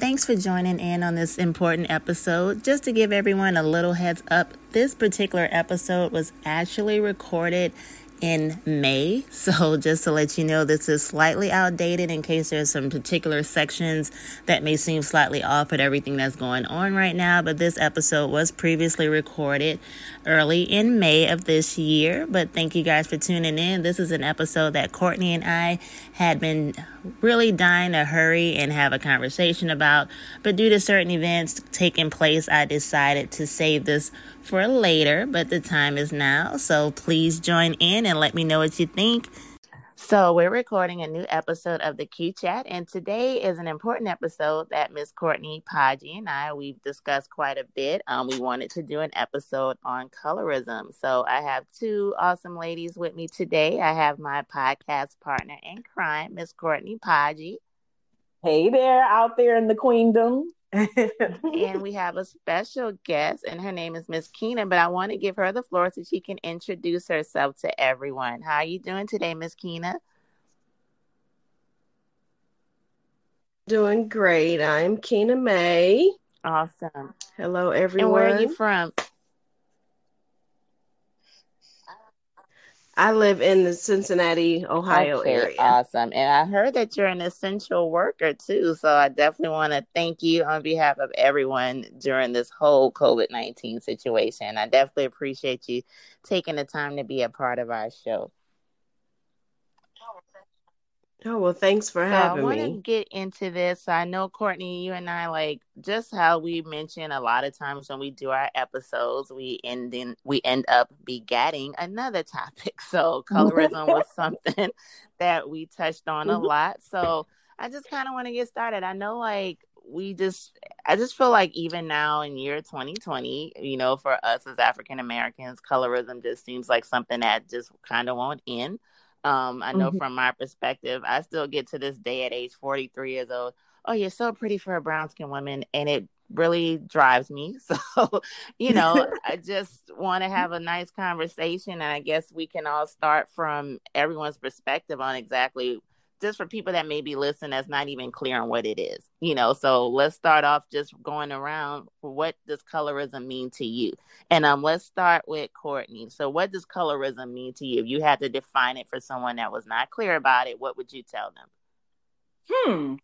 Thanks for joining in on this important episode. Just to give everyone a little heads up, this particular episode was actually recorded in May. So, just to let you know, this is slightly outdated in case there's some particular sections that may seem slightly off at everything that's going on right now. But this episode was previously recorded early in May of this year. But thank you guys for tuning in. This is an episode that Courtney and I had been really dying to hurry and have a conversation about. But due to certain events taking place, I decided to save this for later, but the time is now. So please join in and let me know what you think. So, we're recording a new episode of the Q Chat, and today is an important episode that Miss Courtney Podgy and I we've discussed quite a bit. Um, we wanted to do an episode on colorism. So, I have two awesome ladies with me today. I have my podcast partner in crime, Miss Courtney Podgy. Hey there, out there in the queendom and we have a special guest, and her name is Miss Keena. But I want to give her the floor so she can introduce herself to everyone. How are you doing today, Miss Keena? Doing great. I'm Keena May. Awesome. Hello, everyone. And where are you from? I live in the Cincinnati, Ohio okay, area. Awesome. And I heard that you're an essential worker too. So I definitely want to thank you on behalf of everyone during this whole COVID 19 situation. I definitely appreciate you taking the time to be a part of our show. Oh well, thanks for so having me. I want to get into this. I know Courtney, you and I like just how we mention a lot of times when we do our episodes, we end in we end up begatting another topic. So colorism was something that we touched on a mm-hmm. lot. So I just kind of want to get started. I know like we just I just feel like even now in year 2020, you know, for us as African Americans, colorism just seems like something that just kind of won't end. Um, I know mm-hmm. from my perspective, I still get to this day at age 43 years old. Oh, you're so pretty for a brown skinned woman. And it really drives me. So, you know, I just want to have a nice conversation. And I guess we can all start from everyone's perspective on exactly just for people that may be listening that's not even clear on what it is you know? So let's start off just going around what does colorism mean to you? And um let's start with courtney. So what does colorism mean to you? If you had to define it for someone that was not clear about it what would you tell them? Hmm.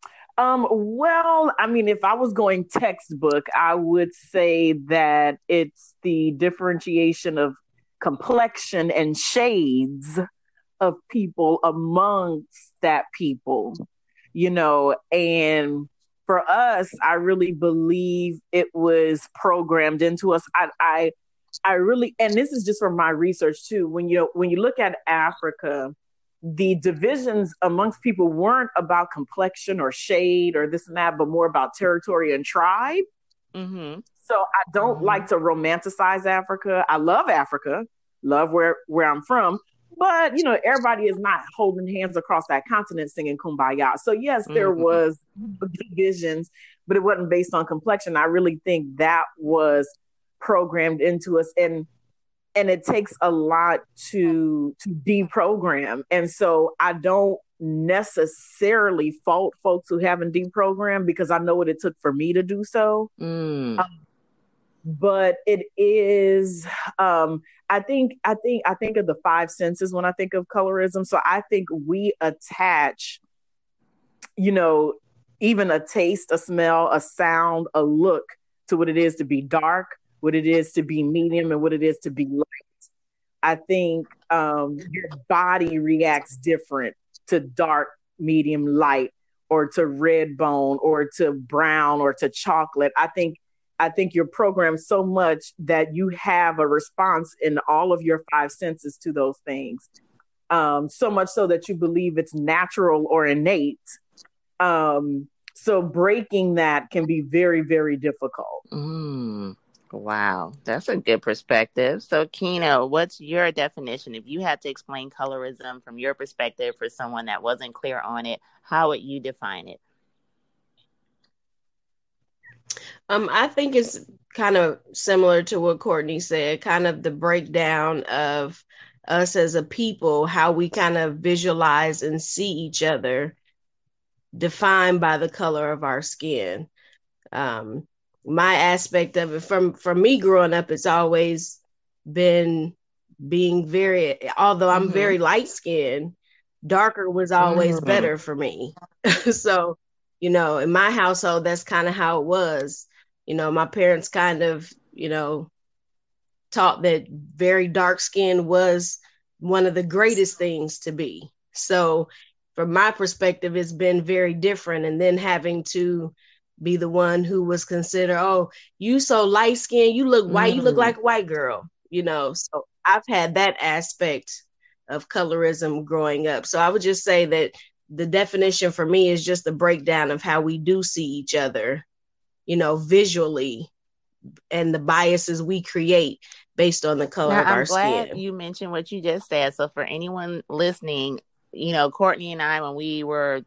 Um well i mean if i was going textbook i would say that it's the differentiation of complexion and shades of people amongst that people, you know, and for us, I really believe it was programmed into us. I, I, I really, and this is just from my research too. When you when you look at Africa, the divisions amongst people weren't about complexion or shade or this and that, but more about territory and tribe. Mm-hmm. So I don't mm-hmm. like to romanticize Africa. I love Africa, love where where I'm from, but you know, everybody is not holding hands across that continent singing kumbaya. So yes, there mm-hmm. was divisions, but it wasn't based on complexion. I really think that was programmed into us and and it takes a lot to to deprogram. And so I don't necessarily fault folks who haven't deprogrammed because I know what it took for me to do so. Mm. Um, but it is um i think i think i think of the five senses when i think of colorism. So i think we attach you know even a taste a smell a sound a look to what it is to be dark what it is to be medium and what it is to be light. I think um your body reacts different to dark medium light or to red bone or to brown or to chocolate. I think I think you're programmed so much that you have a response in all of your five senses to those things. Um, so much so that you believe it's natural or innate. Um, so breaking that can be very, very difficult. Mm, wow, that's a good perspective. So, Keena, what's your definition? If you had to explain colorism from your perspective for someone that wasn't clear on it, how would you define it? Um, I think it's kind of similar to what Courtney said, kind of the breakdown of us as a people, how we kind of visualize and see each other defined by the color of our skin. Um, my aspect of it from from me growing up, it's always been being very. Although I'm mm-hmm. very light skinned, darker was always mm-hmm. better for me. so, you know, in my household, that's kind of how it was. You know, my parents kind of, you know, taught that very dark skin was one of the greatest things to be. So, from my perspective, it's been very different. And then having to be the one who was considered, oh, you so light skinned, you look white, mm-hmm. you look mm-hmm. like a white girl, you know. So I've had that aspect of colorism growing up. So I would just say that the definition for me is just the breakdown of how we do see each other, you know, visually and the biases we create based on the color now, of I'm our glad skin. You mentioned what you just said. So for anyone listening, you know, Courtney and I, when we were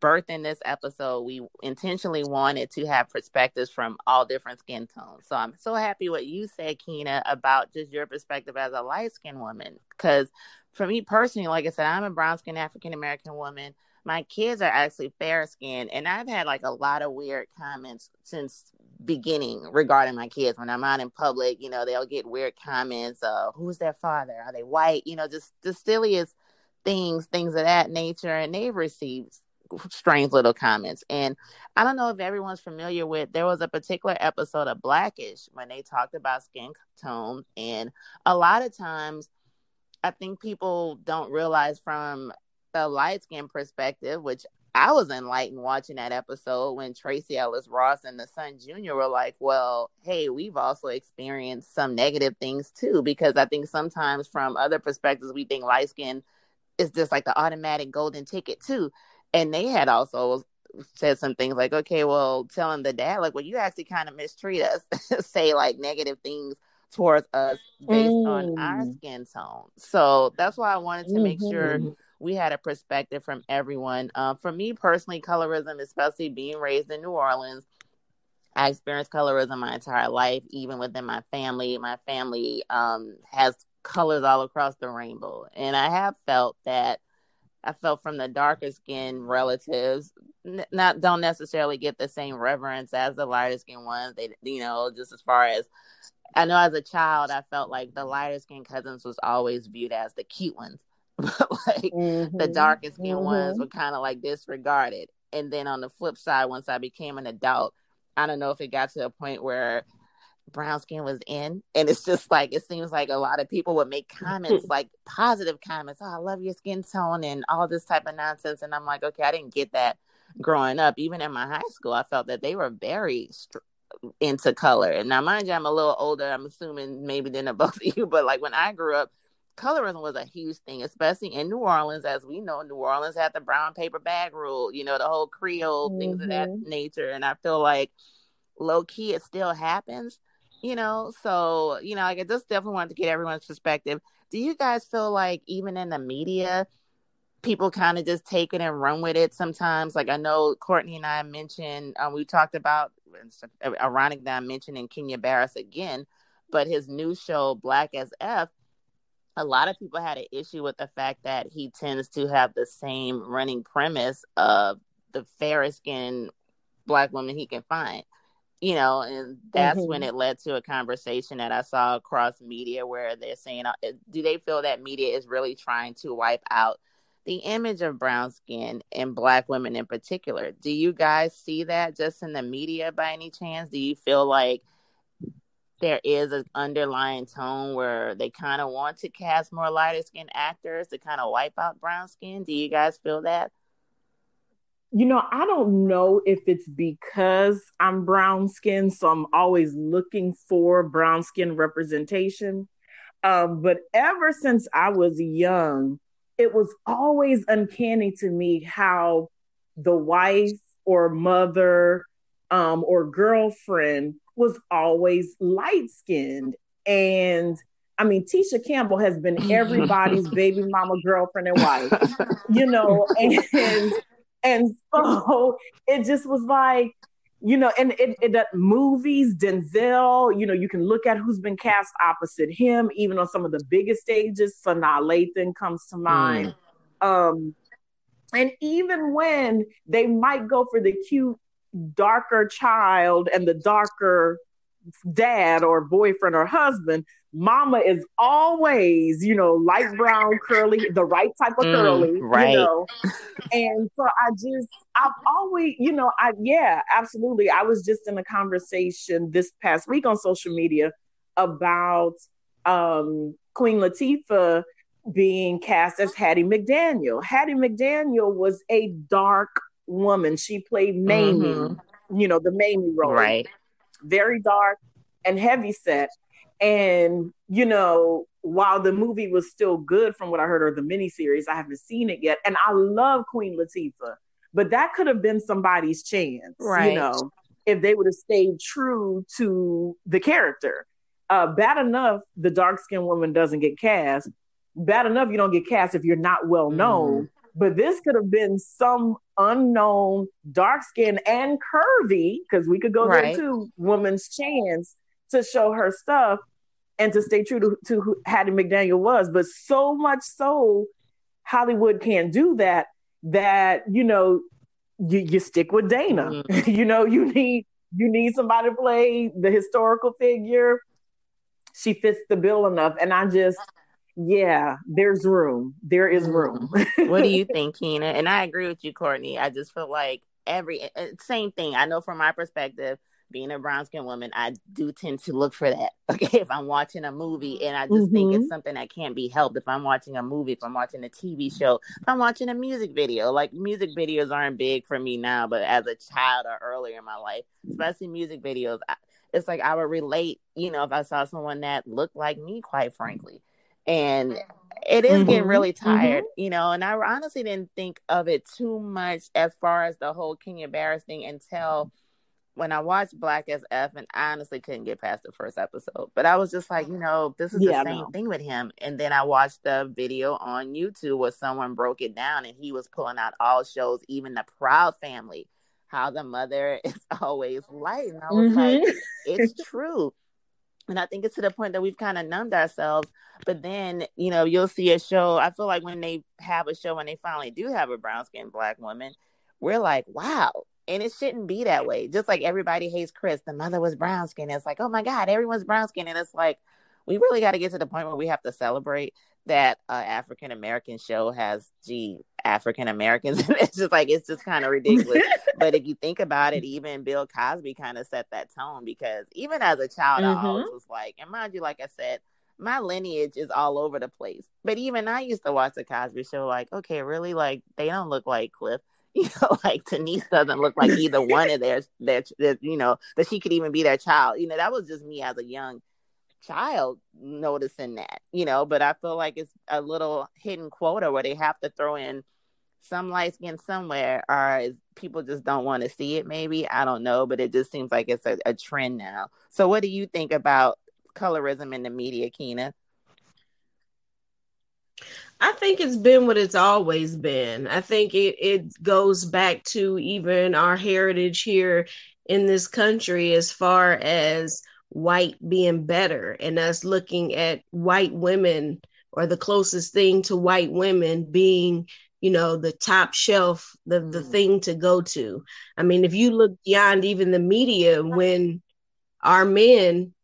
birthing this episode, we intentionally wanted to have perspectives from all different skin tones. So I'm so happy what you said, Keena, about just your perspective as a light skinned woman. Because for me personally, like I said, I'm a brown skinned African American woman. My kids are actually fair skinned, and I've had like a lot of weird comments since beginning regarding my kids. When I'm out in public, you know, they'll get weird comments. Uh, who's their father? Are they white? You know, just the silliest things, things of that nature. And they've received strange little comments. And I don't know if everyone's familiar with there was a particular episode of Blackish when they talked about skin tone. And a lot of times I think people don't realize from the light skin perspective, which I was enlightened watching that episode when Tracee Ellis Ross and the Son Jr. were like, well, hey, we've also experienced some negative things too. Because I think sometimes from other perspectives, we think light skin is just like the automatic golden ticket too. And they had also said some things like, okay, well, telling the dad, like, well, you actually kind of mistreat us, say like negative things towards us based mm. on our mm. skin tone. So that's why I wanted to mm-hmm. make sure mm-hmm we had a perspective from everyone. Uh, for me personally, colorism, especially being raised in New Orleans, I experienced colorism my entire life, even within my family. My family um, has colors all across the rainbow. And I have felt that I felt from the darker skin relatives n- not don't necessarily get the same reverence as the lighter skin ones. They you know, just as far as I know as a child I felt like the lighter skin cousins was always viewed as the cute ones. But like mm-hmm. the darker skin mm-hmm. ones were kind of like disregarded. And then on the flip side, once I became an adult, I don't know if it got to a point where brown skin was in and it's just like it seems like a lot of people would make comments like positive comments oh i love your skin tone and all this type of nonsense and i'm like okay i didn't get that growing up even in my high school i felt that they were very into color and now mind you i'm a little older i'm assuming maybe than both of you but like when i grew up colorism was a huge thing, especially in New Orleans. As we know, New Orleans had the brown paper bag rule, you know, the whole Creole mm-hmm. things of that mm-hmm. nature. And I feel like low key it still happens, you know. So, you know, like I just definitely wanted to get everyone's perspective. Do you guys feel like even in the media, people kind of just take it and run with it sometimes? Like I know Courtney and I mentioned, um, we talked about, ironic that I'm mentioning Kenya Barris again, but his new show, Black as F, a lot of people had an issue with the fact that he tends to have the same running premise of the fairest skinned black woman he can find you know and that's mm-hmm. when it led to a conversation that i saw across media where they're saying uh, do they feel that media is really trying to wipe out the image of brown skin and black women in particular do you guys see that just in the media by any chance do you feel like there is an underlying tone where they kind of want to cast more lighter skinned actors to kind of wipe out brown skin. Do you guys feel that? You know, I don't know if it's because I'm brown skinned, so I'm always looking for brown skin representation. Um, but ever since I was young, it was always uncanny to me how the wife or mother um, or girlfriend was always light skinned. And I mean, Tisha Campbell has been everybody's baby mama, girlfriend, and wife, you know, and and so it just was like, you know, and it, it, it, movies, Denzel, you know, you can look at who's been cast opposite him, even on some of the biggest stages. Sanaa Lathan comes to mind. Mm. Um, and even when they might go for the cute darker child and the darker dad or boyfriend or husband, mama is always, you know, light brown, curly, the right type of mm, curly, right. you know. and so I just, I've always, you know, I, yeah, absolutely. I was just in a conversation this past week on social media about um, Queen Latifah being cast as Hattie McDaniel. Hattie McDaniel was a dark woman. She played Mamie, mm-hmm. you know, the Mamie role. Right. Very dark and heavy set. And, you know, while the movie was still good from what I heard or the miniseries, I haven't seen it yet. And I love Queen Latifah, but that could have been somebody's chance, right. you know, if they would have stayed true to the character. Uh, bad enough the dark skinned woman doesn't get cast. Bad enough you don't get cast if you're not well known. Mm. But this could have been some unknown, dark skinned and curvy, because we could go right. there too, woman's chance to show her stuff and to stay true to, to who Hattie McDaniel was. But so much so, Hollywood can't do that. That you know, you, you stick with Dana. Mm-hmm. you know, you need you need somebody to play the historical figure. She fits the bill enough, and I just yeah, there's room. There is room. Mm-hmm. what do you think, Keena? And I agree with you, Courtney. I just feel like every uh, same thing. I know from my perspective, being a brown skinned woman, I do tend to look for that. Okay, if I'm watching a movie and I just mm-hmm. think it's mm-hmm. something that can't be helped, if I'm watching a movie, if I'm watching a TV show, if I'm watching a music video, like music videos aren't big for me now, but as a child or earlier in my life, especially music videos, it's like I would relate, you know, if I saw someone that looked like me, quite frankly. And it is mm-hmm. getting really tired, mm-hmm. you know, and I honestly didn't think of it too much as far as the whole Kenya Barris thing until when I watched Black as F, and I honestly couldn't get past the first episode. But I was just like, you know, this is yeah, the same thing with him. And then I watched the video on YouTube where someone broke it down, and he was pulling out all shows, even the Proud Family, how the mother is always light. And I was mm-hmm. like, it's true. And I think it's to the point that we've kind of numbed ourselves. But then, you know, you'll see a show. I feel like when they have a show and they finally do have a brown skinned black woman, we're like, wow, and it shouldn't be that way. Just like everybody hates Chris, the mother was brown skin. It's like, oh my God, everyone's brown skin. And it's like, we really got to get to the point where we have to celebrate that uh, African American show has, gee, African Americans. it's just like, it's just kind of ridiculous. but if you think about it, even Bill Cosby kind of set that tone because even as a child, mm-hmm. I always was like, and mind you, like I said, my lineage is all over the place. But even I used to watch the Cosby show, like, okay, really? Like, they don't look like Cliff you know, like Denise doesn't look like either one of their, their, their, you know, that she could even be their child. You know, that was just me as a young child noticing that, you know, but I feel like it's a little hidden quota where they have to throw in some light skin somewhere, or people just don't want to see it, maybe. I don't know, but it just seems like it's a, a trend now. So, what do you think about colorism in the media, Keena? I think it's been what it's always been. I think it, it goes back to even our heritage here in this country as far as white being better and us looking at white women or the closest thing to white women being you know the top shelf the the mm. thing to go to i mean if you look beyond even the media when our men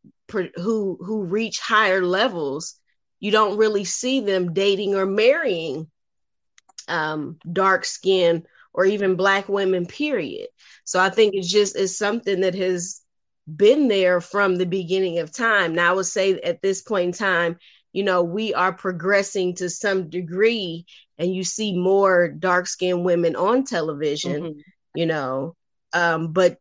who who reach higher levels you don't really see them dating or marrying um, dark skin or even black women period. So i think it's just it's something that has been there from the beginning of time. Now i would say at this point in time you know we are progressing to some degree and you see more dark skinned women on television mm-hmm. you know um, but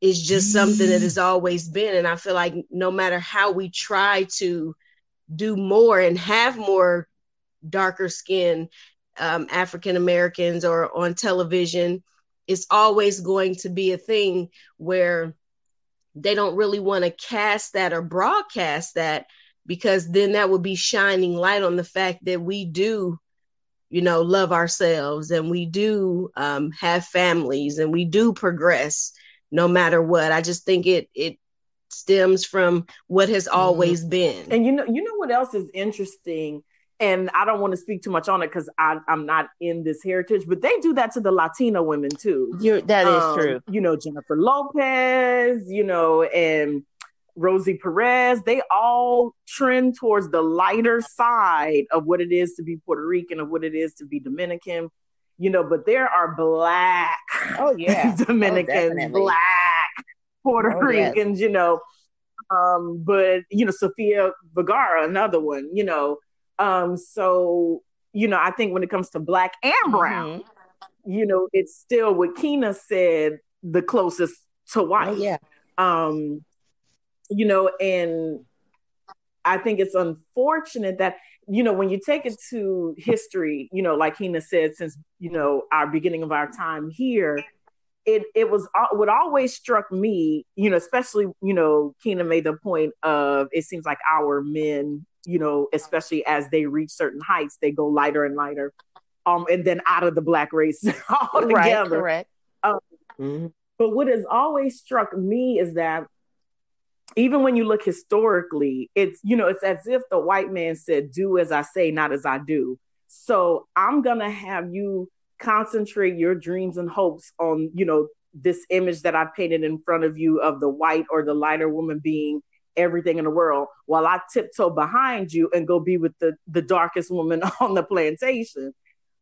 it's just something that has always been. And i feel like no matter how we try to do more and have more darker skin um, African Americans or on television, it's always going to be a thing where they don't really want to cast that or broadcast that because then that would be shining light on the fact that we do you know love ourselves and we do um, have families and we do progress no matter what. I just think it it stems from what has mm-hmm. always mm-hmm. been. And you know, you know what else is interesting and I don't want to speak too much on it because I'm not in this heritage, but they do that to the Latina women too. You're, that is um, true. You know, Jennifer Lopez, you know, and Rosie Perez, they all trend towards the lighter side of what it is to be Puerto Rican, of what it is to be Dominican, you know, but there are black oh yeah Dominicans, oh, black Puerto oh, Ricans, yes. you know. Um, but you know, Sofia Vergara, another one, you know, um, so you know, I think when it comes to black and brown, mm-hmm. you know, it's still what Keena said the closest to white. Oh, yeah. Um, you know, and I think it's unfortunate that you know when you take it to history, you know, like Keena said, since you know our beginning of our time here, it it was uh, what always struck me, you know, especially you know, Keena made the point of it seems like our men you know, especially as they reach certain heights, they go lighter and lighter, um, and then out of the black race altogether. Right, correct. Um, mm-hmm. But what has always struck me is that even when you look historically, it's you know, it's as if the white man said, "Do as I say, not as I do." So I'm gonna have you concentrate your dreams and hopes on you know this image that I painted in front of you of the white or the lighter woman being everything in the world while I tiptoe behind you and go be with the the darkest woman on the plantation.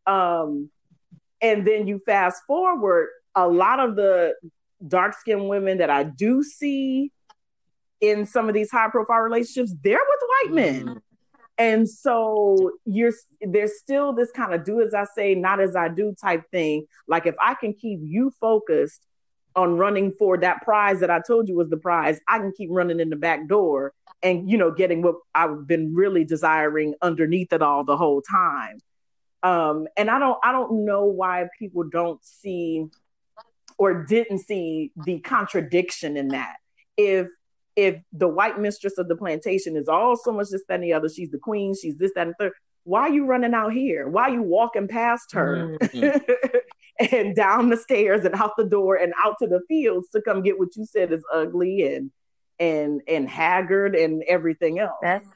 Um, and then you fast forward, a lot of the dark skinned women that I do see in some of these high profile relationships, they're with white men. And so you're there's still this kind of do as I say, not as I do type thing. Like if I can keep you focused on running for that prize that I told you was the prize, I can keep running in the back door and you know getting what I've been really desiring underneath it all the whole time. Um, and I don't I don't know why people don't see or didn't see the contradiction in that. If if the white mistress of the plantation is all so much this, that, and the other, she's the queen, she's this, that, and third. Why are you running out here? Why are you walking past her? Mm-hmm. and down the stairs and out the door and out to the fields to come get what you said is ugly and and and haggard and everything else. That's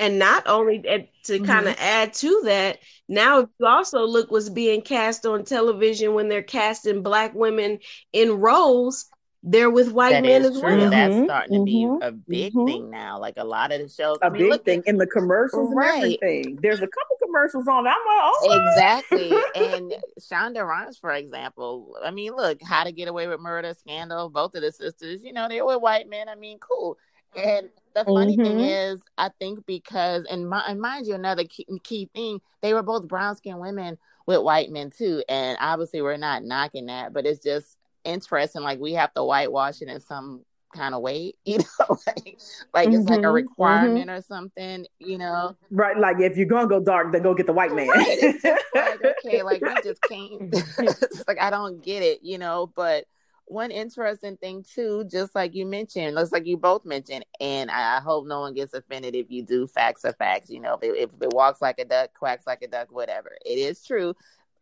and not only to mm-hmm. kind of add to that, now if you also look what's being cast on television when they're casting black women in roles, they're with white that men as true. well. That's mm-hmm. starting to be mm-hmm. a big mm-hmm. thing now. Like a lot of the shows, a I mean, big thing in the commercials right. and everything. There's a couple commercials on. I'm like, oh, exactly. and Shonda Rhimes, for example. I mean, look, How to Get Away with Murder, Scandal. Both of the sisters, you know, they were white men. I mean, cool. And the funny mm-hmm. thing is, I think because, and, my, and mind you, another key, key thing, they were both brown skinned women with white men too. And obviously, we're not knocking that, but it's just interesting. Like we have to whitewash it in some kind of way, you know, like, like mm-hmm, it's like a mm-hmm, requirement mm-hmm. or something, you know. Right, like if you're gonna go dark, then go get the white man. Right. like, okay, like we just can't. like I don't get it, you know. But one interesting thing too, just like you mentioned, looks like you both mentioned, and I, I hope no one gets offended if you do facts are facts. You know, if if it walks like a duck, quacks like a duck, whatever. It is true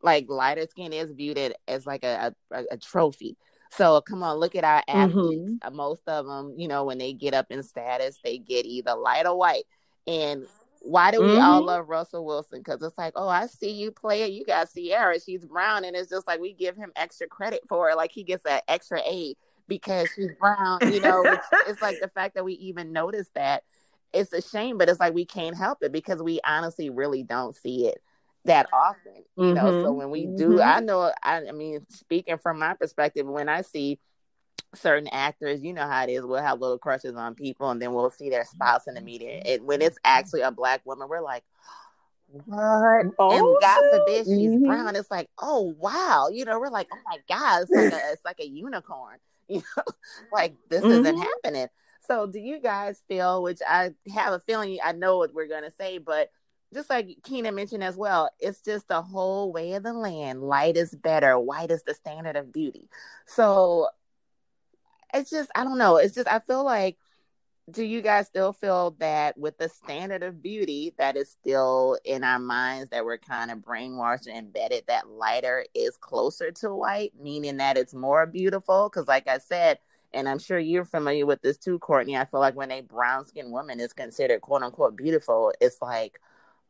like lighter skin is viewed as like a, a, a trophy. So come on, look at our athletes. Mm-hmm. Most of them, you know, when they get up in status, they get either light or white. And why do we mm-hmm. all love Russell Wilson? Because it's like, oh, I see you play it. You got Ciara, she's brown, and it's just like we give him extra credit for it, like he gets an extra A because she's brown. You know, it's like the fact that we even notice that. It's a shame, but it's like we can't help it because we honestly really don't see it that often, you mm-hmm. know. So when we do, mm-hmm. I know, I, I mean, speaking from my perspective, when I see certain actors, you know how it is. We'll have little crushes on people, and then we'll see their spouse in the media. And when it's actually a black woman, we're like, "What?" Oh, and God forbid she's mm-hmm. brown. It's like, "Oh wow!" You know, we're like, "Oh my God!" It's like a, it's like a unicorn. You know, like this isn't mm-hmm. happening. So, do you guys feel? Which I have a feeling I know what we're gonna say, but just like Keena mentioned as well, it's just the whole way of the land. Light is better. White is the standard of beauty. So it's just, I don't know. It's just, I feel like, do you guys still feel that with the standard of beauty that is still in our minds that we're kind of brainwashed and embedded that lighter is closer to white, meaning that it's more beautiful? Because, like I said, and I'm sure you're familiar with this too, Courtney. I feel like when a brown skinned woman is considered quote unquote beautiful, it's like,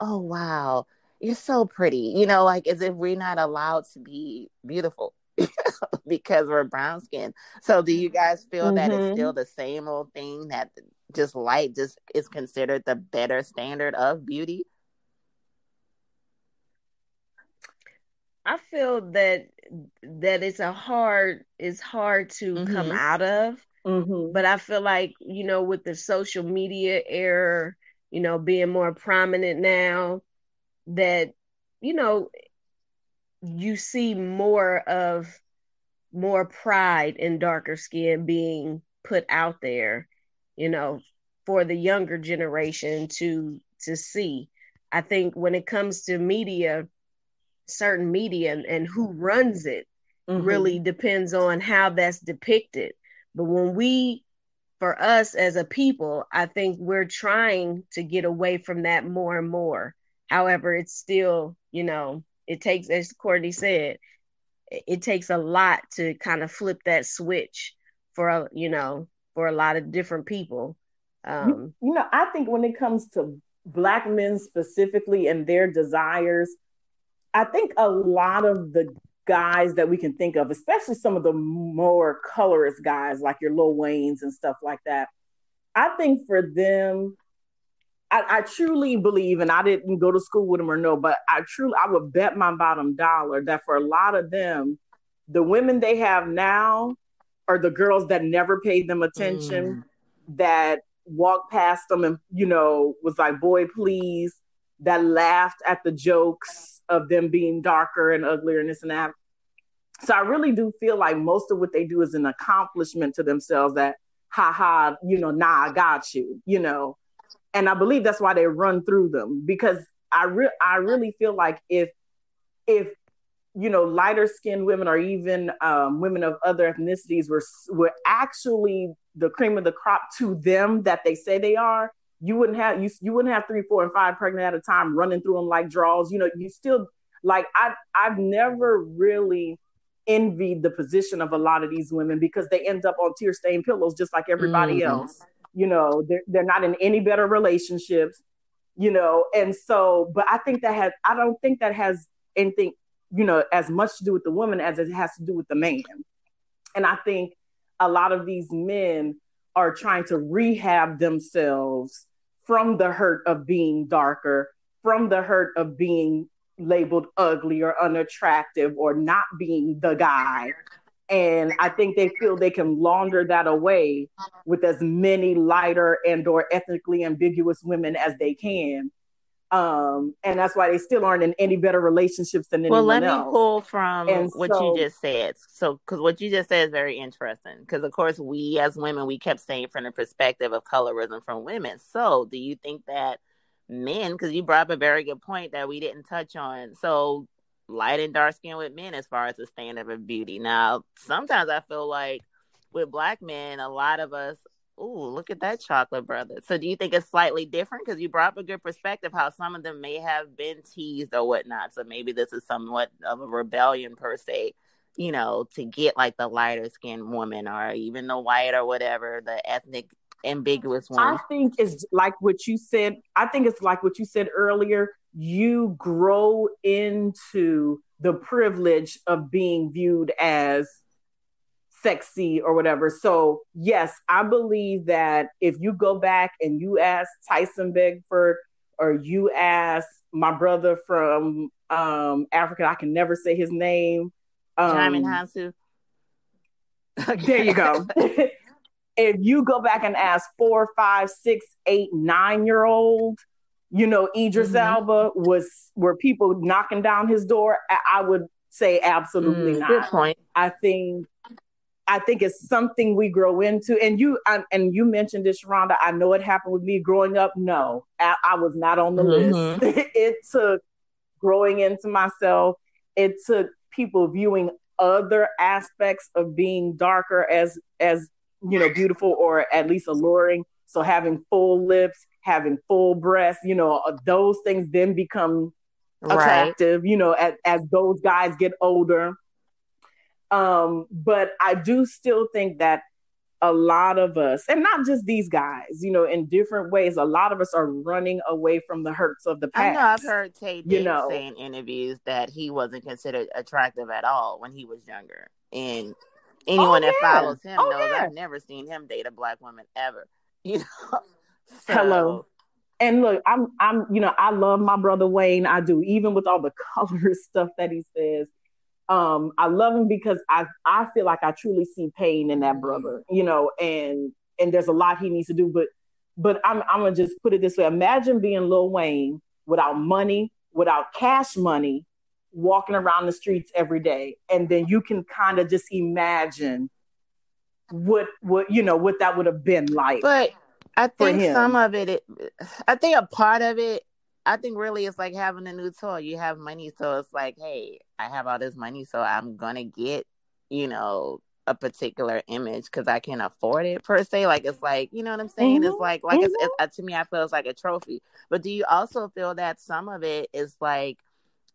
oh wow, you're so pretty. You know, like as if we're not allowed to be beautiful because we're brown skin. So do you guys feel mm-hmm. that it's mm-hmm. still the same old thing that just light just is considered the better standard of beauty? I feel that that it's a hard it's hard to mm-hmm. come out of. Mm-hmm. But I feel like, you know, with the social media era, you know, being more prominent now, that, you know, you see more of more pride in darker skin being put out there, you know, for the younger generation to to see. I think when it comes to media, certain media and, who runs it mm-hmm. really depends on how that's depicted. But when we, for us as a people, I think we're trying to get away from that more and more. However, it's still, you know, it takes, as Courtney said, it takes a lot to kind of flip that switch for, a, you know, for a lot of different people. Um, you, you know, I think when it comes to black men specifically and their desires, I think a lot of the guys that we can think of, especially some of the more colorist guys like your Lil Waynes and stuff like that, I think for them, I, I, truly believe, and I didn't go to school with them or no, but I truly, I would bet my bottom dollar that for a lot of them, the women they have now are the girls that never paid them attention, mm. that walked past them and, you know, was like, boy, please, that laughed at the jokes of them being darker and uglier and this and that. So I really do feel like most of what they do is an accomplishment to themselves that, ha ha, you know, nah, I got you, you know. And I believe that's why they run through them because I re- I really feel like if if you know lighter skinned women or even um, women of other ethnicities were were actually the cream of the crop to them that they say they are, you wouldn't have you you wouldn't have three, four, and five pregnant at a time running through them like draws. You know, you still like I I've never really envied the position of a lot of these women because they end up on tear stained pillows just like everybody mm-hmm. else. You know, they're they're not in any better relationships. You know, and so, but I think that has I don't think that has anything you know as much to do with the woman as it has to do with the man. And I think a lot of these men are trying to rehab themselves from the hurt of being darker, from the hurt of being labeled ugly or unattractive or not being the guy. And I think they feel they can launder that away with as many lighter and or ethnically ambiguous women as they can um, and that's why they still aren't in any better relationships than anyone else. Well, let else. me pull from and what so, you just said. So, because what you just said is very interesting. Because of course, we as women, we kept saying from the perspective of colorism from women. So, do you think that men? Because you brought up a very good point that we didn't touch on. So, light and dark skin with men, as far as the standard of beauty. Now, sometimes I feel like with black men, a lot of us oh, look at that chocolate brother. So do you think it's slightly different? Because you brought up a good perspective how some of them may have been teased or whatnot. So maybe this is somewhat of a rebellion per se, you know, to get like the lighter skinned woman or even the white or whatever, the ethnic ambiguous one. I think it's like what you said. I think it's like what you said earlier. You grow into the privilege of being viewed as sexy or whatever. So, yes, I believe that if you go back and you ask Tyson Beckford or you ask my brother from um, Africa, I can never say his name. Um, Hounsou. there you go. if you go back and ask four, five, six, eight, nine year old, you know, Idris mm-hmm. Elba was were people knocking down his door. I, I would say absolutely mm, not. Good point. I think I think it's something we grow into. And you and you mentioned this, Rhonda. I know it happened with me growing up. No, I, I was not on the mm-hmm. list. it took growing into myself. It took people viewing other aspects of being darker as as you know beautiful or at least alluring. So having full lips, having full breasts, you know, uh, those things then become attractive. Right. You know, as as those guys get older um, but I do still think that a lot of us, and not just these guys, you know, in different ways, a lot of us are running away from the hurts of the past. I know I've heard Tay you know, say in interviews that he wasn't considered attractive at all when he was younger. And anyone oh, that follows him oh, knows yeah. I've never seen him date a black woman ever. You know. So, Hello. And look, I'm I'm you know, I love my brother Wayne. I do, even with all the color stuff that he says. Um, I love him because I I feel like I truly see pain in that brother, you know, and and there's a lot he needs to do. But but I'm I'm gonna just put it this way: Imagine being Lil Wayne without money, without cash money, walking around the streets every day, and then you can kind of just imagine what what you know what that would have been like. But I think some of it, it, I think a part of it I think really it's like having a new toy. You have money, so it's like, hey, I have all this money, so I'm gonna get, you know, a particular image because I can afford it per se. Like it's like, you know what I'm saying? Mm-hmm. It's like, like mm-hmm. it's, it, to me, I feel it's like a trophy. But do you also feel that some of it is like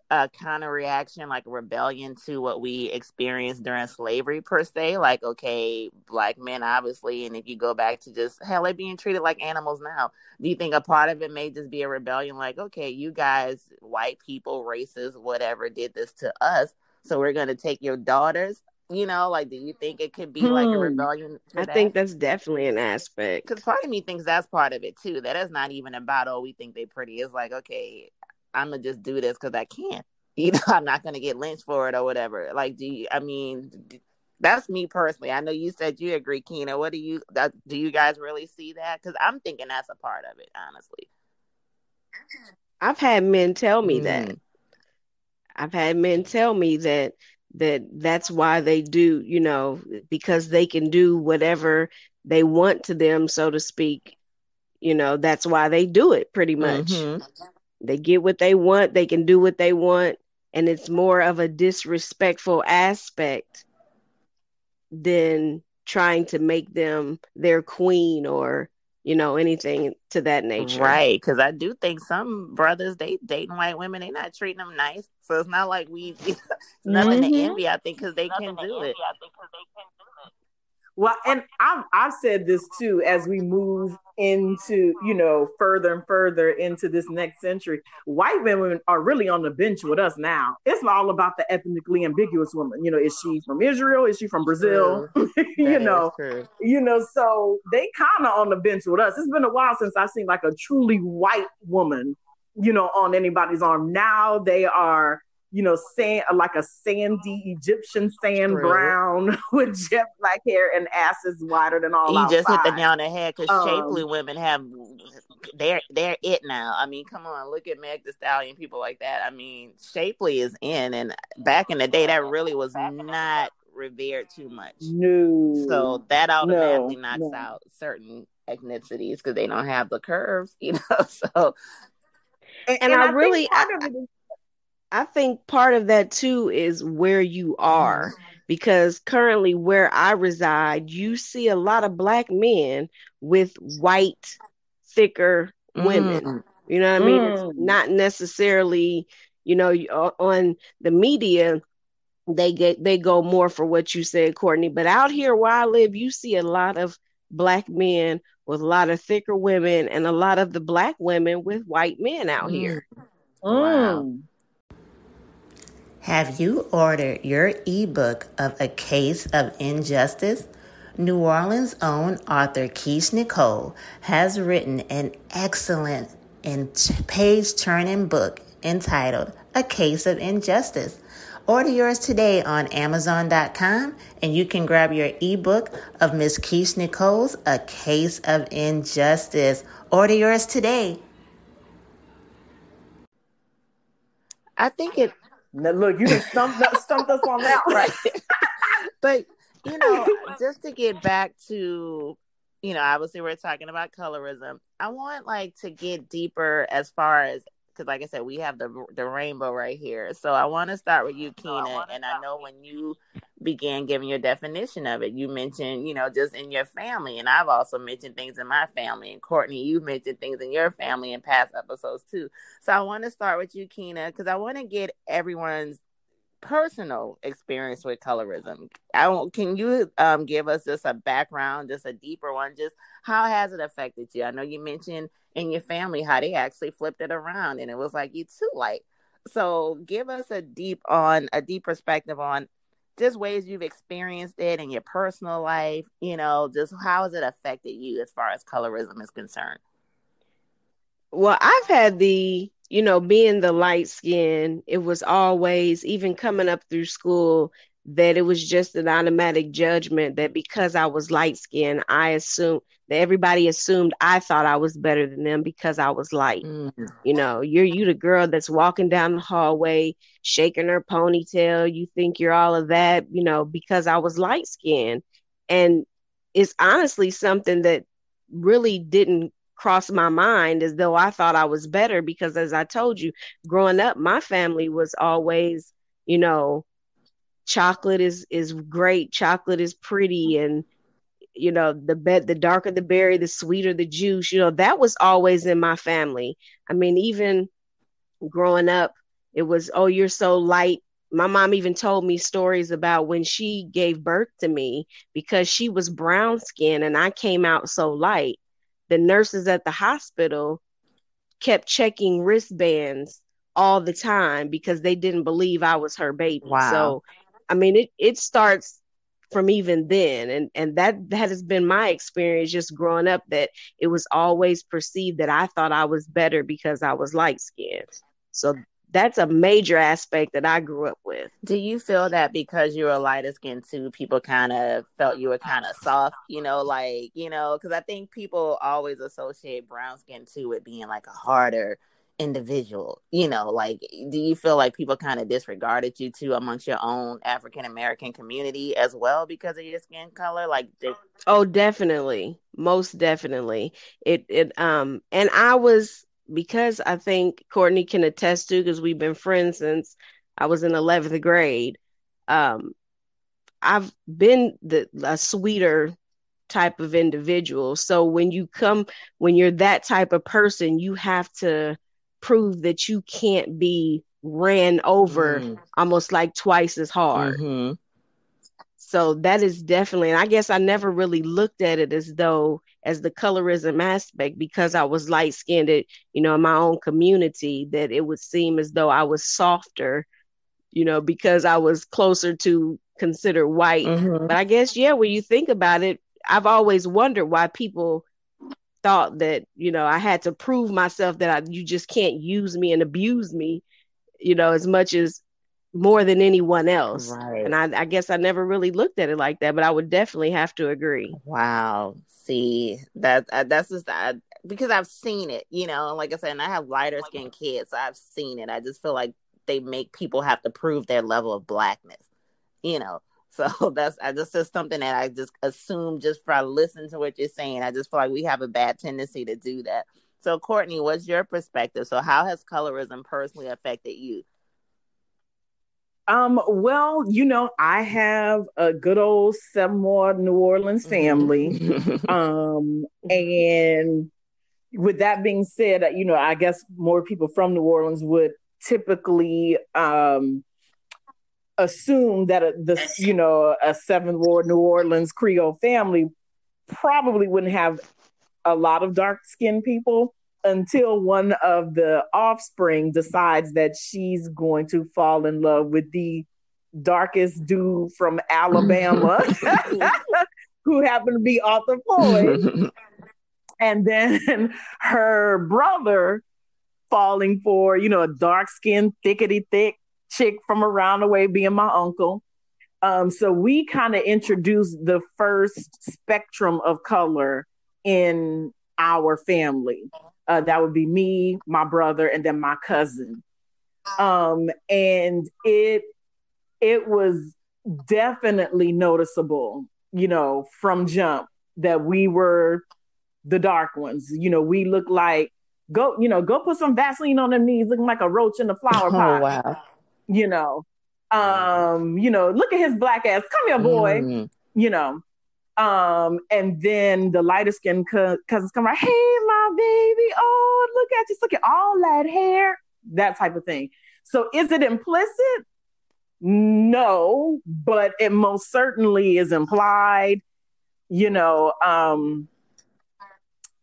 a kind of reaction, like rebellion to what we experienced during slavery per se. Like, okay, black men obviously, and if you go back to just hell, they're being treated like animals now. Do you think a part of it may just be a rebellion? Like, okay, you guys, white people, racists, whatever, did this to us, so we're gonna take your daughters. You know, like, do you think it could be hmm. like a hmm. rebellion? I that? think that's definitely an aspect. Because part of me thinks that's part of it too. That is not even about oh, we think they pretty. It's like okay, I'm gonna just do this because I can. You know, I'm not gonna get lynched for it or whatever. Like, do you? I mean, that's me personally. I know you said you agree, Keena. What do you? That, do you guys really see that? Because I'm thinking that's a part of it, honestly. I've had men tell me mm. that. I've had men tell me that that that's why they do, you know, because they can do whatever they want to them, so to speak. You know, that's why they do it pretty much. Mm-hmm. They get what they want, they can do what they want, and it's more of a disrespectful aspect than trying to make them their queen or you know anything to that nature. Right because i do think some brothers they dating white women they not treating them nice. So it's not like we nothing mm-hmm. to envy i think because they, can do it well, and I've I've said this too as we move into you know further and further into this next century. White women are really on the bench with us now. It's all about the ethnically ambiguous woman. You know, is she from Israel? Is she from Brazil? you know, you know. So they kind of on the bench with us. It's been a while since I've seen like a truly white woman, you know, on anybody's arm. Now they are you know, sand like a sandy Egyptian sand True. brown with jet black hair and asses wider than all. You just hit the nail on the head because um, shapely women have they're they're it now. I mean, come on, look at Meg the Stallion, people like that. I mean, shapely is in, and back in the day, that really was not revered too much. No, so that automatically no, knocks no. out certain ethnicities because they don't have the curves, you know. So, and, and, and I, I, really, I, I think part of that too is where you are. Because currently, where I reside, you see a lot of black men with white, thicker women. Mm. You know what I mean? Mm. It's not necessarily, you know, on the media, they get they go more for what you said, Courtney. But out here where I live, you see a lot of black men with a lot of thicker women and a lot of the black women with white men out mm. here. Wow. Have you ordered your ebook of A Case of Injustice? New Orleans' own author Keish Nicole has written an excellent and page turning book entitled A Case of Injustice. Order yours today on Amazon.com and you can grab your ebook of Miss Keish Nicole's A Case of Injustice. Order yours today. I think it now, look, you stumped, stumped us on that. Right. but, you know, just to get back to, you know, obviously we're talking about colorism. I want like to get deeper as far as because like I said, we have the the rainbow right here. So I want to start with you, Keena. So and I know when you began giving your definition of it, you mentioned, you know, just in your family, and I've also mentioned things in my family. And Courtney, you mentioned things in your family in past episodes too. So I want to start with you, Keena, because I want to get everyone's personal experience with colorism. I don't, can you um, give us just a background, just a deeper one? Just how has it affected you? I know you mentioned in your family how they actually flipped it around and it was like you too light. So give us a deep on a deep perspective on just ways you've experienced it in your personal life. You know, just how has it affected you as far as colorism is concerned? Well, I've had the you know, being the light skin, it was always, even coming up through school, that it was just an automatic judgment that because I was light skinned, I assumed that everybody assumed I thought I was better than them because I was light. Mm-hmm. You know, you're you the girl that's walking down the hallway, shaking her ponytail. You think you're all of that, you know, because I was light skinned. And it's honestly something that really didn't cross my mind as though I thought I was better because as I told you, growing up, my family was always, you know, chocolate is is great, chocolate is pretty and you know, the bed the darker the berry, the sweeter the juice, you know, that was always in my family. I mean, even growing up, it was, oh, you're so light. My mom even told me stories about when she gave birth to me because she was brown skinned and I came out so light the nurses at the hospital kept checking wristbands all the time because they didn't believe I was her baby. Wow. So, I mean, it it starts from even then, and and that that has been my experience just growing up. That it was always perceived that I thought I was better because I was light skinned. So that's a major aspect that I grew up with. Do you feel that because you were lighter skinned too, people kind of felt you were kind of soft, you know, like, you know, because I think people always associate brown skin too with being like a harder individual, you know, like, do you feel like people kind of disregarded you too amongst your own African American community as well because of your skin color? Like, they- oh, definitely, most definitely. It, it, um, and I was, because I think Courtney can attest to because we've been friends since I was in 11th grade. Um, I've been the a sweeter type of individual. So when you come, when you're that type of person, you have to prove that you can't be ran over mm. almost like twice as hard. Mm-hmm. So that is definitely, and I guess I never really looked at it as though as the colorism aspect because I was light skinned, it, you know, in my own community, that it would seem as though I was softer, you know, because I was closer to consider white. Mm-hmm. But I guess, yeah, when you think about it, I've always wondered why people thought that, you know, I had to prove myself that I, you just can't use me and abuse me, you know, as much as more than anyone else. Right. And I, I, guess I never really looked at it like that, but I would definitely have to agree. Wow. See, that uh, that's just because I've seen it, you know, and like I said, and I have lighter skinned kids, so I've seen it. I just feel like they make people have to prove their level of blackness, you know. So that's I just is something that I just assume just for listening to what you're saying. I just feel like we have a bad tendency to do that. So Courtney, what's your perspective? So how has colorism personally affected you? Um, well, you know, I have a good old Seventh Ward New Orleans family. Mm-hmm. um, and with that being said, you know, I guess more people from New Orleans would typically um assume that a, the you know a seventh ward New Orleans Creole family probably wouldn't have a lot of dark skinned people until one of the offspring decides that she's going to fall in love with the darkest dude from Alabama who happened to be Arthur Floyd. and then her brother falling for, you know, a dark skinned, thickety thick chick from around the way being my uncle. Um, so we kind of introduced the first spectrum of color in our family. Uh, that would be me, my brother, and then my cousin. Um, and it it was definitely noticeable, you know, from jump that we were the dark ones. You know, we look like go, you know, go put some Vaseline on them knees, looking like a roach in a flower oh, pot. Oh, wow. You know, um, you know, look at his black ass. Come here, boy. Mm. You know, um, and then the lighter skinned co- cousins come right, hey, my baby, oh, look at you, look at all that hair, that type of thing. So is it implicit? no, but it most certainly is implied, you know. Um,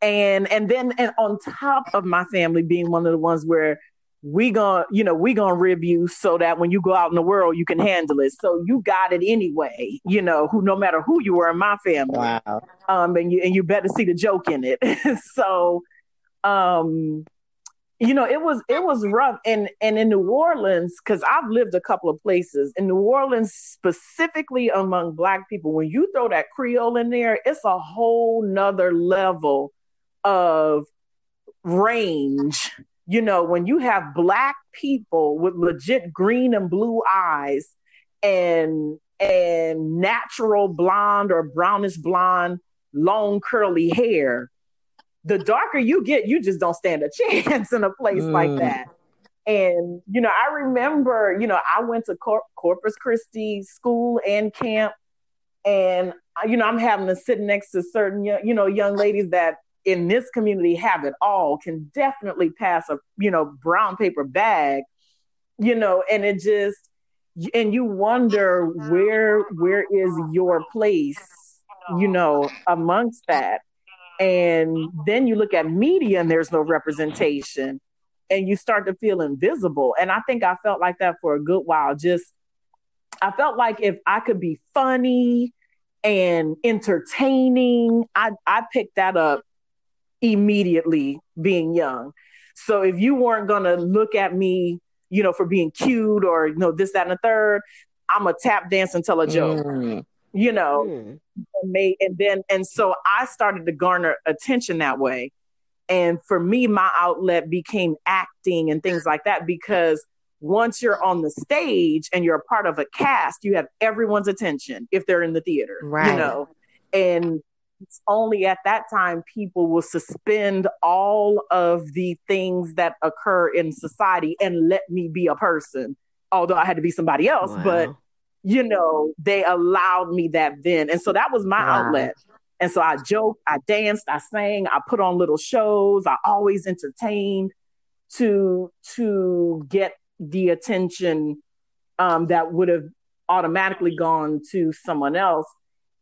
and and then and on top of my family being one of the ones where we gonna you know we gonna rib you so that when you go out in the world you can handle it. So you got it anyway you know who no matter who you were in my family wow. um and you and you better see the joke in it. So um you know it was it was rough. And and in new orleans because i've lived a couple of places in new orleans specifically among black people when you throw that creole in there it's a whole nother level of range you know, when you have black people with legit green and blue eyes and and natural blonde or brownish blonde long curly hair, the darker you get, you just don't stand a chance in a place mm. like that. And you know, I remember, you know, I went to Cor- Corpus Christi school and camp, and you know, I'm having to sit next to certain, you know, young ladies that in this community have it all can definitely pass a you know brown paper bag you know and it just and you wonder where where is your place you know amongst that. And then you look at media and there's no representation and you start to feel invisible. And i think i felt like that for a good while. Just i felt like if i could be funny and entertaining i i picked that up immediately being young. So if you weren't gonna look at me, you know, for being cute or you know this, that, and the third, I'm a tap dance and tell a joke. Mm. You know, mm. and, and then and so I started to garner attention that way. And for me, my outlet became acting and things like that because once you're on the stage and you're a part of a cast, you have everyone's attention if they're in the theater. Right. You know, and only at that time people will suspend all of the things that occur in society and let me be a person although i had to be somebody else wow. but you know they allowed me that then and so that was my wow. outlet and so i joked i danced i sang i put on little shows i always entertained to to get the attention um, that would have automatically gone to someone else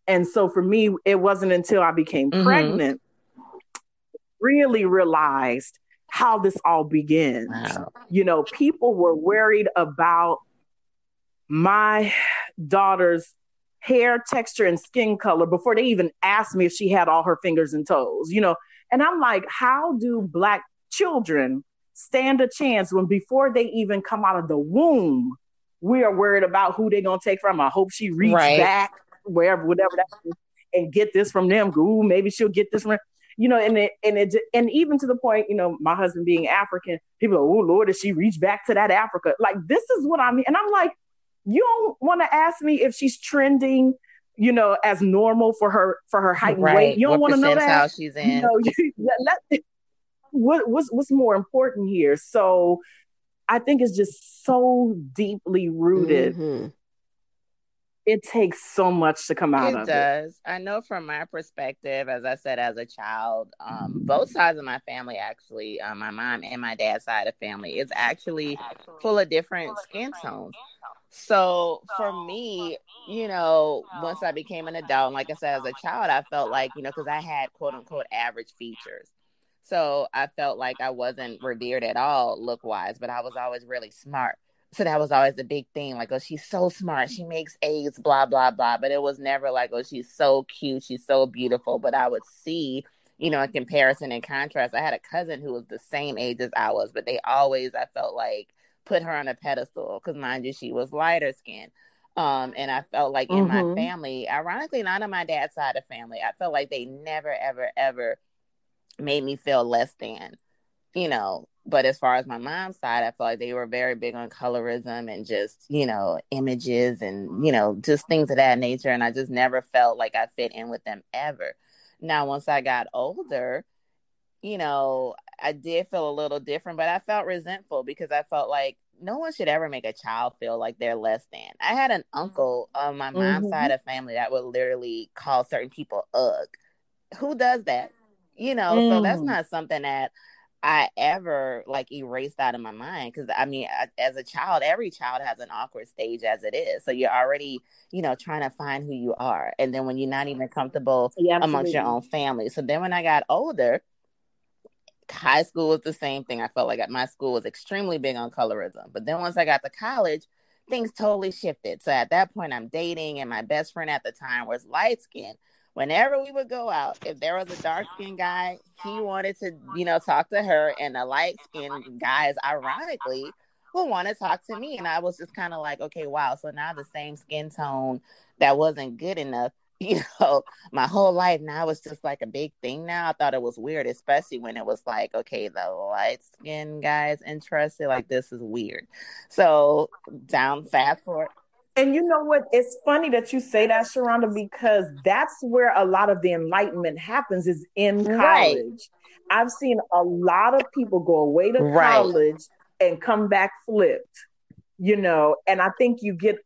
and so for me, it wasn't until I became mm-hmm. pregnant really realized how this all begins. Wow. You know, people were worried about my daughter's hair texture and skin color before they even asked me if she had all her fingers and toes, you know. And I'm like, how do black children stand a chance when before they even come out of the womb, we are worried about who they're gonna take from? I hope she reads right. back wherever, whatever that is, and get this from them. Ooh, maybe she'll get this from, you know, and it, and it, and even to the point, you know, my husband being African, people are, oh Lord, did she reach back to that Africa? Like, this is what I mean. And I'm like, you don't want to ask me if she's trending, you know, as normal for her, for her height and right. weight. You don't want to know that. How she's in. You know, let, what, what's, what's more important here? So I think it's just so deeply rooted mm-hmm it takes so much to come out it of does. it. does. I know from my perspective, as I said, as a child, um, both sides of my family actually, uh, my mom and my dad's side of family, is actually full of different skin tones. So for me, you know, once I became an adult, like I said, as a child, I felt like, you know, because I had quote unquote average features. So I felt like I wasn't revered at all look wise, but I was always really smart so that was always the big thing like oh she's so smart she makes a's blah blah blah. But it was never like oh she's so cute she's so beautiful. But i would see you know in comparison and contrast i had a cousin who was the same age as i was but they always i felt like put her on a pedestal because mind you she was lighter skinned. Um, and I felt like in mm-hmm. my family, ironically, not on my dad's side of family, I felt like they never, ever, ever made me feel less than, you know, but as far as my mom's side, I feel like they were very big on colorism and just, you know, images and, you know, just things of that nature. And I just never felt like I fit in with them ever. Now, once I got older, you know, I did feel a little different, but I felt resentful because I felt like no one should ever make a child feel like they're less than. I had an uncle on my mom's mm-hmm. side of family that would literally call certain people ugh. Who does that? You know, mm. so that's mm. not something that I ever like erased out of my mind because I mean, as a child, every child has an awkward stage as it is. So you're already, you know, trying to find who you are, and then when you're not even comfortable yeah, amongst your own family. So then when I got older, high school was the same thing. I felt like at my school was extremely big on colorism, but then once I got to college, things totally shifted. So at that point, I'm dating, and my best friend at the time was light skinned whenever we would go out, if there was a dark skinned guy, he wanted to, you know, talk to her, and the light skinned guys, ironically, would want to talk to me. And I was just kind of like, okay, wow. So now the same skin tone that wasn't good enough, you know, my whole life now it's just like a big thing now. I thought it was weird, especially when it was like, okay, the light skinned guys interested, like this is weird. So down fast forward and you know what? It's funny that you say that, Sharonda, because that's where a lot of the enlightenment happens is in college. Right. I've seen a lot of people go away to right. college and come back flipped, you know, and I think you get,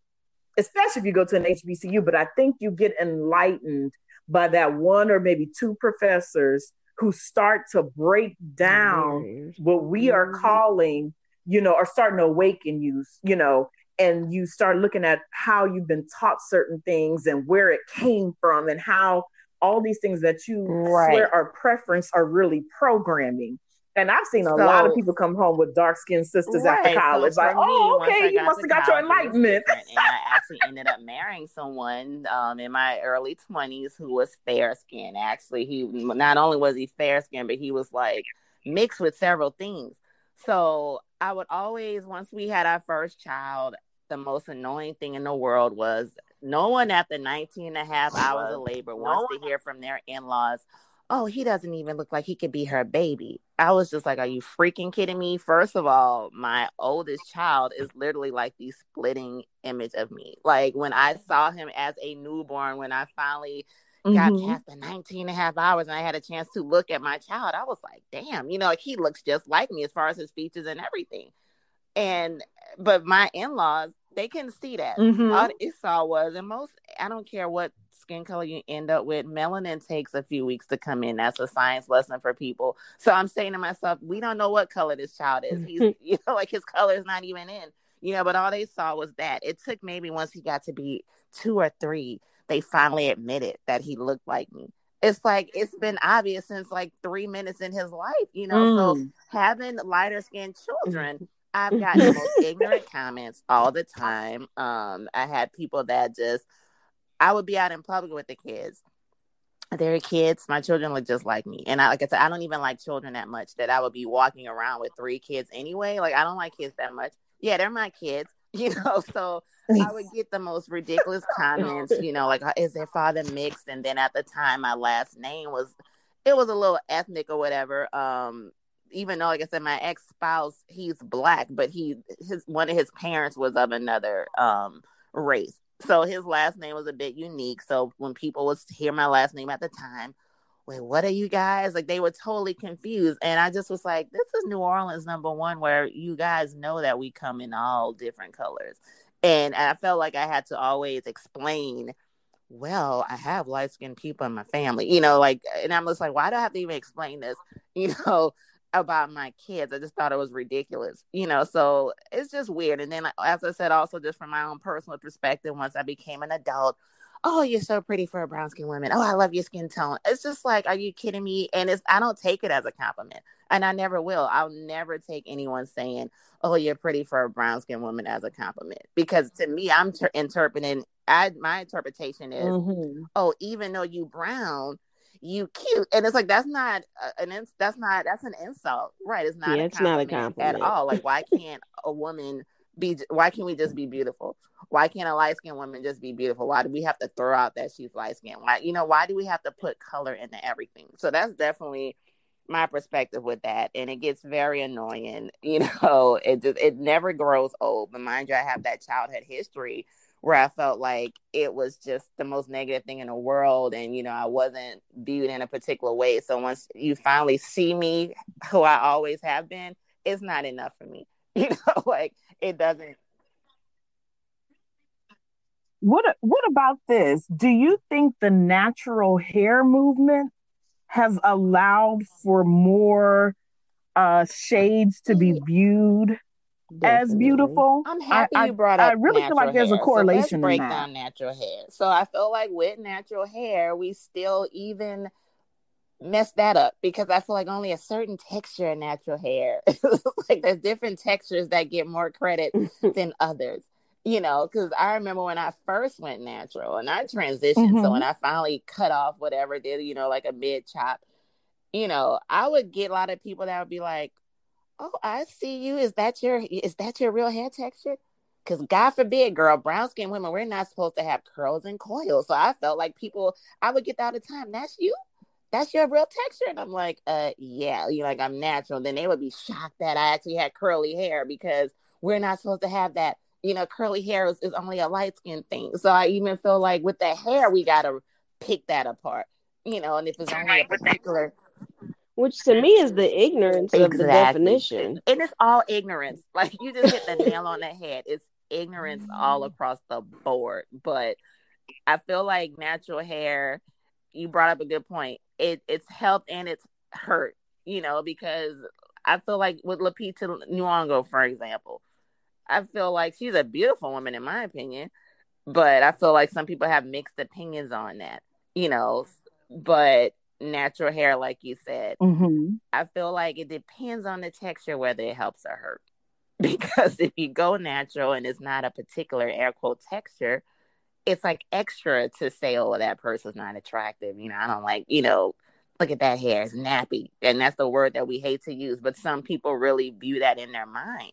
especially if you go to an HBCU, but I think you get enlightened by that one or maybe two professors who start to break down what we are mm-hmm. calling, you know, are starting to awaken you, you know, and you start looking at how you've been taught certain things and where it came from and how all these things that you right. swear are preference are really programming. And I've seen a so, lot of people come home with dark skinned sisters right. after college. So like, me, oh, okay, you must have got your enlightenment. and I actually ended up marrying someone um, in my early 20s who was fair skinned. Actually, he not only was he fair skinned, but he was like mixed with several things. So I would always, once we had our first child, the most annoying thing in the world was no one after 19 and a half hours of labor wants to hear from their in-laws oh he doesn't even look like he could be her baby. I was just like are you freaking kidding me? First of all my oldest child is literally like the splitting image of me. Like when i saw him as a newborn when i finally mm-hmm. got past the 19 and a half hours and i had a chance to look at my child i was like damn you know like he looks just like me as far as his features and everything and but my in-laws they can see that. Mm-hmm. All it saw was, and most, I don't care what skin color you end up with, melanin takes a few weeks to come in. That's a science lesson for people. So I'm saying to myself, we don't know what color this child is. He's, you know, like his color is not even in, you know, but all they saw was that. It took maybe once he got to be two or three, they finally admitted that he looked like me. It's like it's been obvious since like three minutes in his life, you know. Mm. So having lighter skinned children I've gotten the most ignorant comments all the time. Um, I had people that just, I would be out in public with the kids. They're kids. My children look just like me, and I, like I said, I don't even like children that much. That I would be walking around with three kids anyway. Like I don't like kids that much. Yeah, they're my kids, you know. So I would get the most ridiculous comments, you know, like is their father mixed? And then at the time, my last name was, it was a little ethnic or whatever. Um, even though, like I said, my ex spouse, he's black, but he his one of his parents was of another um race. So his last name was a bit unique. So when people was hear my last name at the time, wait, what are you guys? Like they were totally confused. And I just was like, this is New Orleans number one, where you guys know that we come in all different colors. And I felt like I had to always explain, well, I have light skinned people in my family, you know, like, and I'm just like, why do I have to even explain this? You know, about my kids. I just thought it was ridiculous, you know. So it's just weird. And then, as I said, also just from my own personal perspective, once I became an adult, oh, you're so pretty for a brown skin woman. Oh, I love your skin tone. It's just like, are you kidding me? And it's I don't take it as a compliment, and I never will. I'll never take anyone saying, oh, you're pretty for a brown skin woman as a compliment because to me, I'm ter- interpreting. I my interpretation is, mm-hmm. oh, even though you brown you cute and it's like that's not an ins- that's not that's an insult right it's not yeah, it's not a compliment at all like why can't a woman be why can't we just be beautiful? Why can't a light skinned woman just be beautiful? Why do we have to throw out that she's light skinned why you know why do we have to put color into everything? So that's definitely my perspective with that. And it gets very annoying you know it just it never grows old. But mind you i have that childhood history where I felt like it was just the most negative thing in the world. And you know I wasn't viewed in a particular way. So once you finally see me who I always have been it's not enough for me. You know like it doesn't what what about this do you think the natural hair movement has allowed for more uh, shades to be viewed Definitely. as beautiful. I'm happy I, you brought up. I really feel like there's hair. a correlation. So let's break down natural hair. So I feel like with natural hair, we still even mess that up because I feel like only a certain texture in natural hair, like there's different textures that get more credit than others. You know, because I remember when I first went natural and I transitioned. Mm-hmm. So when I finally cut off whatever did, you know, like a mid chop, you know, I would get a lot of people that would be like, "Oh, I see you. Is that your is that your real hair texture?" Because God forbid, girl, brown skin women, we're not supposed to have curls and coils. So I felt like people, I would get that all the time. That's you that's your real texture. And I'm like, uh, yeah, you like I'm natural. And then they would be shocked that I actually had curly hair because we're not supposed to have that. You know, curly hair is, is only a light skin thing. So I even feel like with the hair, we got to pick that apart, you know, and if it's only a particular. Which to me is the ignorance exactly. of the definition. And it's all ignorance. Like you just hit the nail on the head. It's ignorance all across the board. But I feel like natural hair, you brought up a good point it it's helped and it's hurt, you know, because I feel like with Lupita Nyong'o, for example, I feel like she's a beautiful woman in my opinion, but I feel like some people have mixed opinions on that, you know. But natural hair, like you said, mm-hmm. I feel like it depends on the texture whether it helps or hurt. Because if you go natural and it's not a particular air quote texture, it's like extra to say, oh, that person's not attractive. You know, I don't like, you know, look at that hair, it's nappy. And that's the word that we hate to use. But some people really view that in their mind,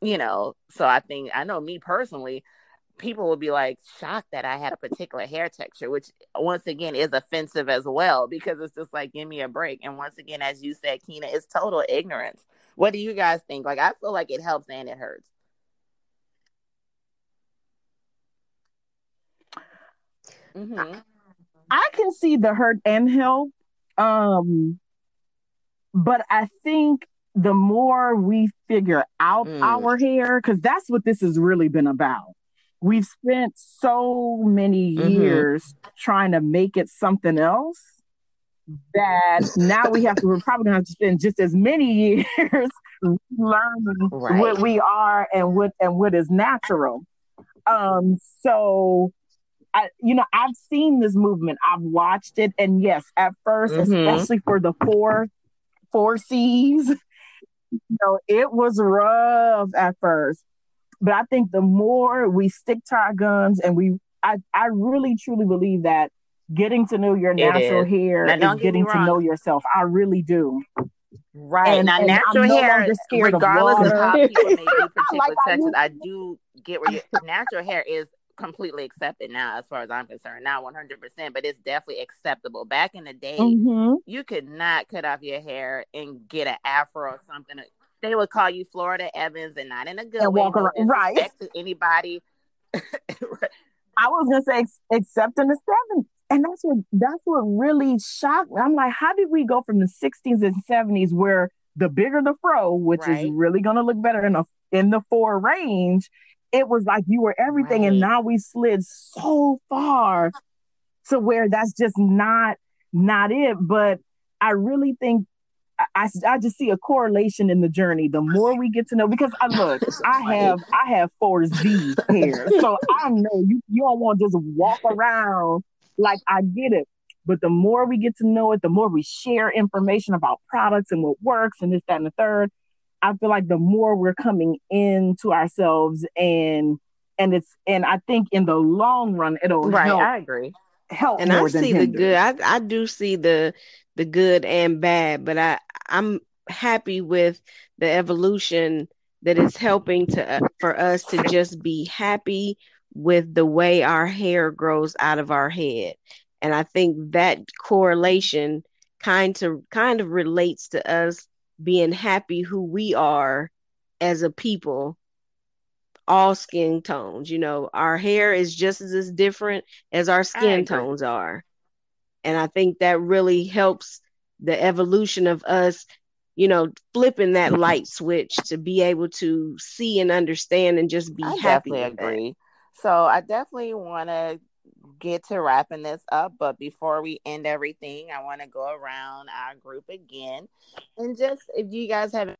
you know. So I think, I know me personally, people will be like shocked that I had a particular hair texture, which once again is offensive as well because it's just like, give me a break. And once again, as you said, Keena, it's total ignorance. What do you guys think? Like, I feel like it helps and it hurts. Mm-hmm. I can see the hurt and help. Um, but I think the more we figure out mm. our hair, because that's what this has really been about. We've spent so many mm-hmm. years trying to make it something else that now we have to, we're probably going to have to spend just as many years learning right. what we are and what and what is natural. Um, so I, you know, I've seen this movement. I've watched it, and yes, at 1st mm-hmm. especially for the four four C's, you know, it was rough at first. But I think the more we stick to our guns, and we, I, I really truly believe that getting to know your natural hair now, is getting to know yourself. I really do. Right and, now, and natural no hair, regardless of, of, how people may be particular like textures, I do get where you natural hair is completely accepted now as far as I'm concerned. Now 100%, but it's definitely acceptable. Back in the day, mm-hmm. you could not cut off your hair and get an afro or something. They would call you Florida Evans and not in a good and way. Walk around, no right. To anybody. I was gonna say except in the 70s. And that's what that's what really shocked me. I'm like, how did we go from the 60s and 70s where the bigger the fro, which right. is really gonna look better in a in the four range, it was like you were everything. Right. And now we slid so far to where that's just not not it. But I really think I, I just see a correlation in the journey. The more we get to know, because uh, I look, I have I have four C hair, so I know you you don't want to just walk around like I get it. But the more we get to know it, the more we share information about products and what works and this, that, and the third. I feel like the more we're coming into ourselves and and it's and I think in the long run it'll right. Help, I agree. Help and I see the good. I I do see the the good and bad, but I I'm happy with the evolution that is helping to uh, for us to just be happy with the way our hair grows out of our head. And I think that correlation kind to kind of relates to us being happy who we are as a people all skin tones you know our hair is just as different as our skin tones are. And i think that really helps the evolution of us you know flipping that light switch to be able to see and understand and just be I happy definitely agree. That. so i definitely want to get to wrapping this up, but before we end everything, I want to go around our group again and just if you guys have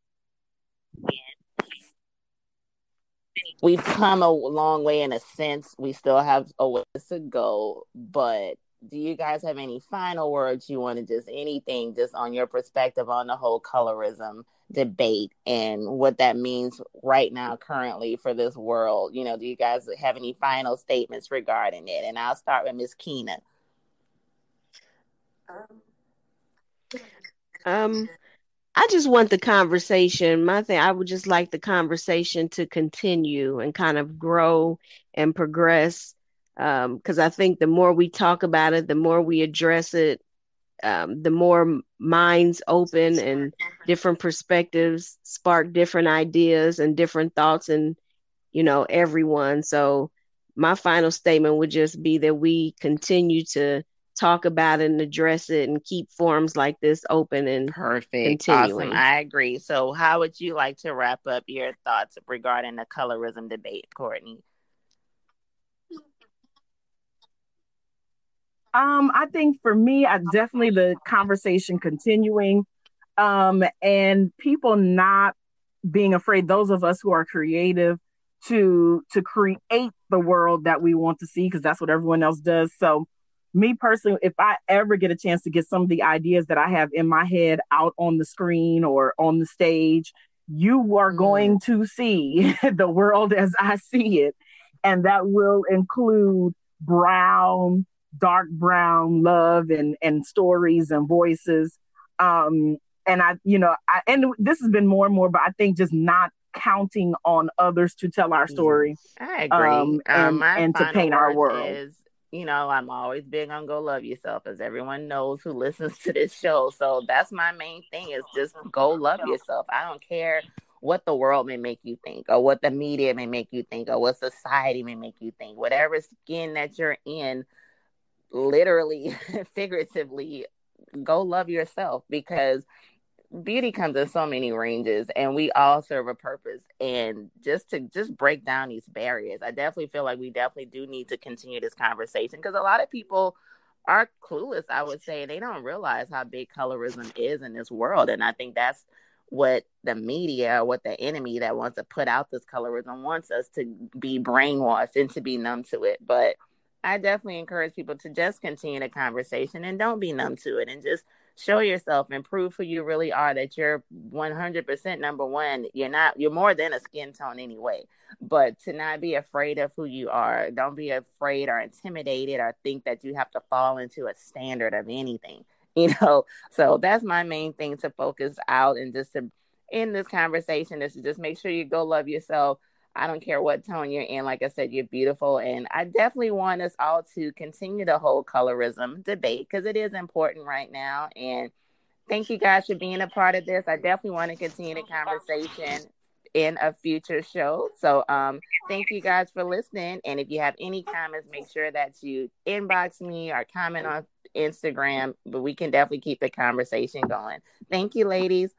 we've come a long way in a sense. We still have a ways to go, but do you guys have any final words you want to just anything just on your perspective on the whole colorism debate and what that means right now currently for this world? You know do you guys have any final statements regarding it? And i'll start with miss keena. Um i just want the conversation. My thing i would just like the conversation to continue and kind of grow and progress because um, I think the more we talk about it, the more we address it, um, the more minds open and different perspectives spark different ideas and different thoughts and you know everyone. So my final statement would just be that we continue to talk about it and address it and keep forums like this open and perfect continuing. awesome i agree so how would you like to wrap up your thoughts regarding the colorism debate courtney Um, I think for me, I definitely the conversation continuing, um, and people not being afraid. Those of us who are creative to to create the world that we want to see, because that's what everyone else does. So, me personally, if I ever get a chance to get some of the ideas that I have in my head out on the screen or on the stage, you are mm. going to see the world as I see it, and that will include brown dark brown love and and stories and voices. Um and i you know i and this has been more and more but i think just not counting on others to tell our story i agree. um, um and, um, and to paint our world. is, you know i'm always big on go love yourself as everyone knows who listens to this show. So that's my main thing is just go love yourself. I don't care what the world may make you think or what the media may make you think or what society may make you think. Whatever skin that you're in literally, figuratively, go love yourself because beauty comes in so many ranges and we all serve a purpose. And just to just break down these barriers i definitely feel like we definitely do need to continue this conversation because a lot of people are clueless i would say. They don't realize how big colorism is in this world and i think that's what the media what the enemy that wants to put out this colorism wants us to be brainwashed and to be numb to it. But I definitely encourage people to just continue the conversation and don't be numb to it and just show yourself and prove who you really are that you're 100% number one. You're not, you're more than a skin tone anyway. But to not be afraid of who you are, don't be afraid or intimidated or think that you have to fall into a standard of anything, you know. So that's my main thing to focus out and just to end this conversation is to just make sure you go love yourself I don't care what tone you're in. Like I said, you're beautiful. And I definitely want us all to continue the whole colorism debate because it is important right now. And thank you guys for being a part of this. I definitely want to continue the conversation in a future show. So um thank you guys for listening. And if you have any comments, make sure that you inbox me or comment on Instagram. But we can definitely keep the conversation going. Thank you, ladies.